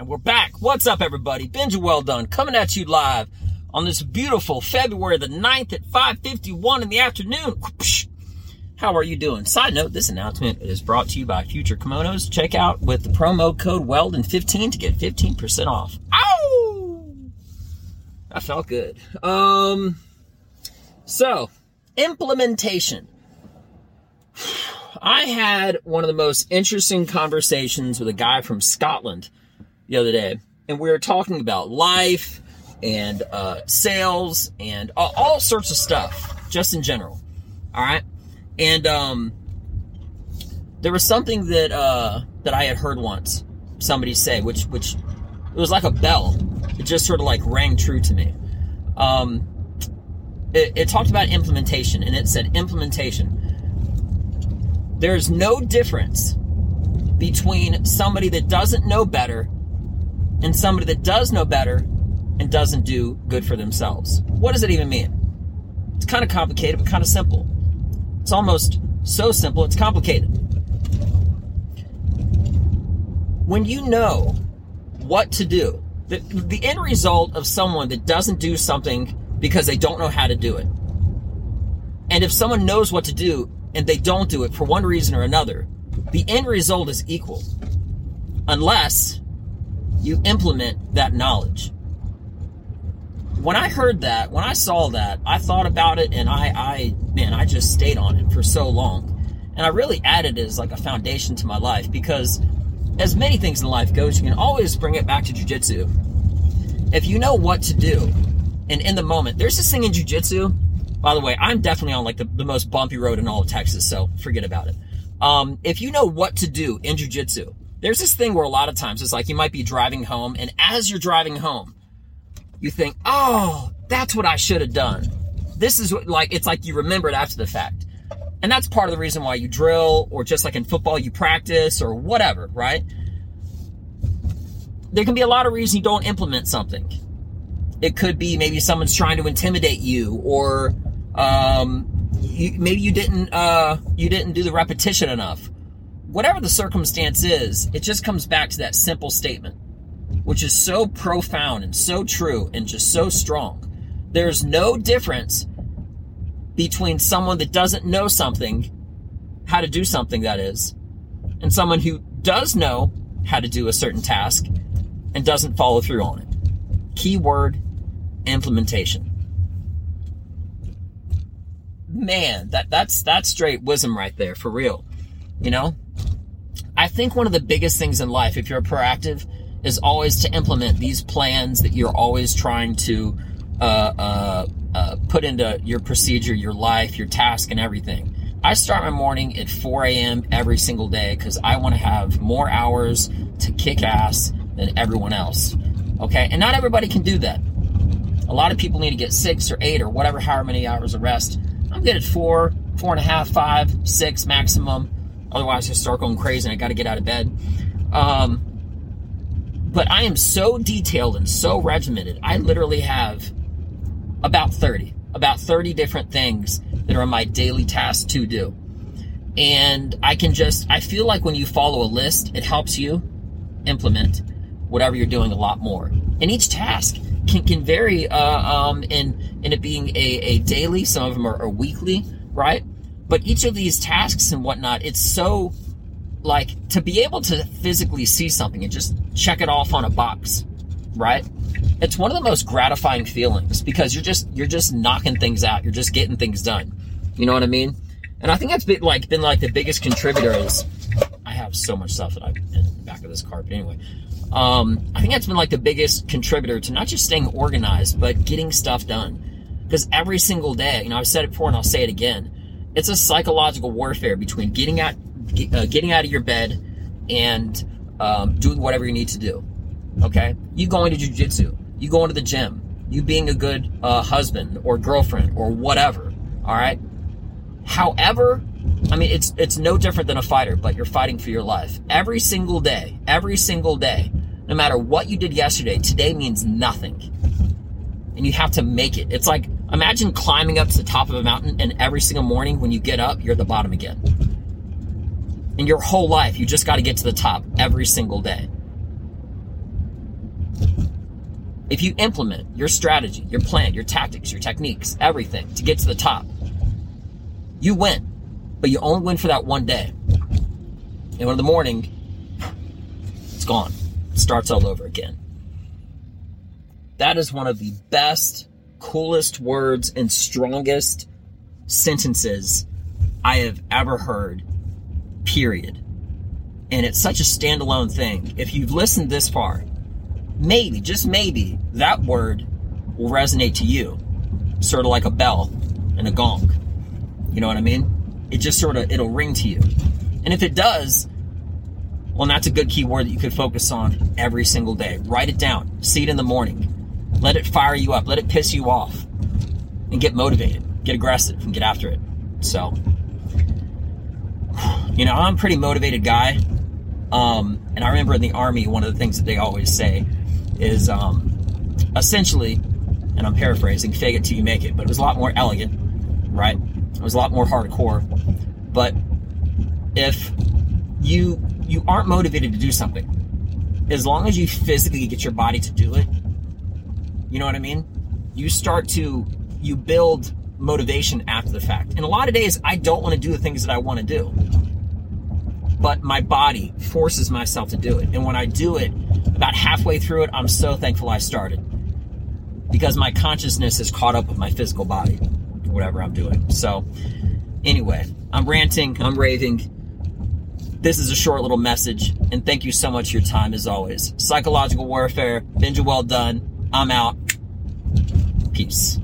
And we're back. What's up, everybody? Benja Welldone coming at you live on this beautiful February the 9th at 5.51 in the afternoon. How are you doing? Side note, this announcement is brought to you by Future Kimonos. Check out with the promo code WELDON15 to get 15% off. Ow! That felt good. Um, so, implementation. I had one of the most interesting conversations with a guy from Scotland the other day, and we were talking about life and uh, sales and all, all, sorts of stuff, just in general. All right, and um, there was something that uh, that I had heard once somebody say, which which it was like a bell. It just sort of like rang true to me. Um, it, it talked about implementation, and it said implementation. There's no difference between somebody that doesn't know better and somebody that does know better and doesn't do good for themselves. What does it even mean? It's kind of complicated, but kind of simple. It's almost so simple, it's complicated. When you know what to do, the, the end result of someone that doesn't do something because they don't know how to do it, and if someone knows what to do and they don't do it for one reason or another, the end result is equal. Unless you implement that knowledge. When I heard that, when I saw that, I thought about it and I, I, man, I just stayed on it for so long. And I really added it as like a foundation to my life because as many things in life goes, you can always bring it back to jujitsu. If you know what to do, and in the moment, there's this thing in jujitsu. By the way, I'm definitely on like the, the most bumpy road in all of Texas, so forget about it. Um, if you know what to do in jujitsu, there's this thing where a lot of times it's like you might be driving home, and as you're driving home, you think, oh, that's what I should have done. This is what, like, it's like you remember it after the fact. And that's part of the reason why you drill, or just like in football, you practice, or whatever, right? There can be a lot of reasons you don't implement something. It could be maybe someone's trying to intimidate you, or um, you, maybe you didn't uh, you didn't do the repetition enough whatever the circumstance is, it just comes back to that simple statement, which is so profound and so true and just so strong. There's no difference between someone that doesn't know something, how to do something that is, and someone who does know how to do a certain task and doesn't follow through on it. Keyword implementation. Man, that that's that's straight wisdom right there for real. You know, I think one of the biggest things in life, if you're proactive, is always to implement these plans that you're always trying to uh, uh, uh, put into your procedure, your life, your task, and everything. I start my morning at 4 a.m. every single day because I want to have more hours to kick ass than everyone else. Okay, and not everybody can do that. A lot of people need to get six or eight or whatever, however many hours of rest. I'm good at four, four and a half, five, six maximum. Otherwise, I start going crazy and I got to get out of bed. Um, but I am so detailed and so regimented. I literally have about 30, about 30 different things that are my daily tasks to do. And I can just, I feel like when you follow a list, it helps you implement whatever you're doing a lot more. And each task can, can vary uh, um, in, in it being a, a daily, some of them are, are weekly, right? But each of these tasks and whatnot, it's so like to be able to physically see something and just check it off on a box, right? It's one of the most gratifying feelings because you're just you're just knocking things out. You're just getting things done. You know what I mean? And I think that's been like been like the biggest contributor is I have so much stuff that I in the back of this car, but anyway. Um, I think that's been like the biggest contributor to not just staying organized, but getting stuff done. Because every single day, you know, I've said it before and I'll say it again it's a psychological warfare between getting out, uh, getting out of your bed and um, doing whatever you need to do. Okay, you going to jujitsu, you going to the gym, you being a good uh, husband or girlfriend or whatever. All right. However, I mean, it's it's no different than a fighter, but you're fighting for your life every single day, every single day. No matter what you did yesterday, today means nothing, and you have to make it. It's like Imagine climbing up to the top of a mountain and every single morning when you get up, you're at the bottom again. In your whole life, you just got to get to the top every single day. If you implement your strategy, your plan, your tactics, your techniques, everything to get to the top, you win. But you only win for that one day. And in the morning, it's gone. It starts all over again. That is one of the best, coolest words and strongest sentences I have ever heard, period. And it's such a standalone thing. If you've listened this far, maybe, just maybe, that word will resonate to you. Sort of like a bell and a gong. You know what I mean? It just sort of, it'll ring to you. And if it does, well, that's a good key word that you could focus on every single day. Write it down. See it in the morning. Let it fire you up. Let it piss you off. And get motivated. Get aggressive and get after it. So, you know, I'm a pretty motivated guy. Um, and I remember in the army, one of the things that they always say is um, essentially, and I'm paraphrasing, fake it till you make it, but it was a lot more elegant, right? It was a lot more hardcore. But if you you aren't motivated to do something, as long as you physically get your body to do it, you know what I mean? You start to you build motivation after the fact. And a lot of days I don't want to do the things that I want to do. But my body forces myself to do it. And when I do it, about halfway through it, I'm so thankful I started. Because my consciousness is caught up with my physical body, whatever I'm doing. So, anyway, I'm ranting, I'm raving. This is a short little message, and thank you so much for your time as always. Psychological warfare, Benja Welldone. I'm out. Peace.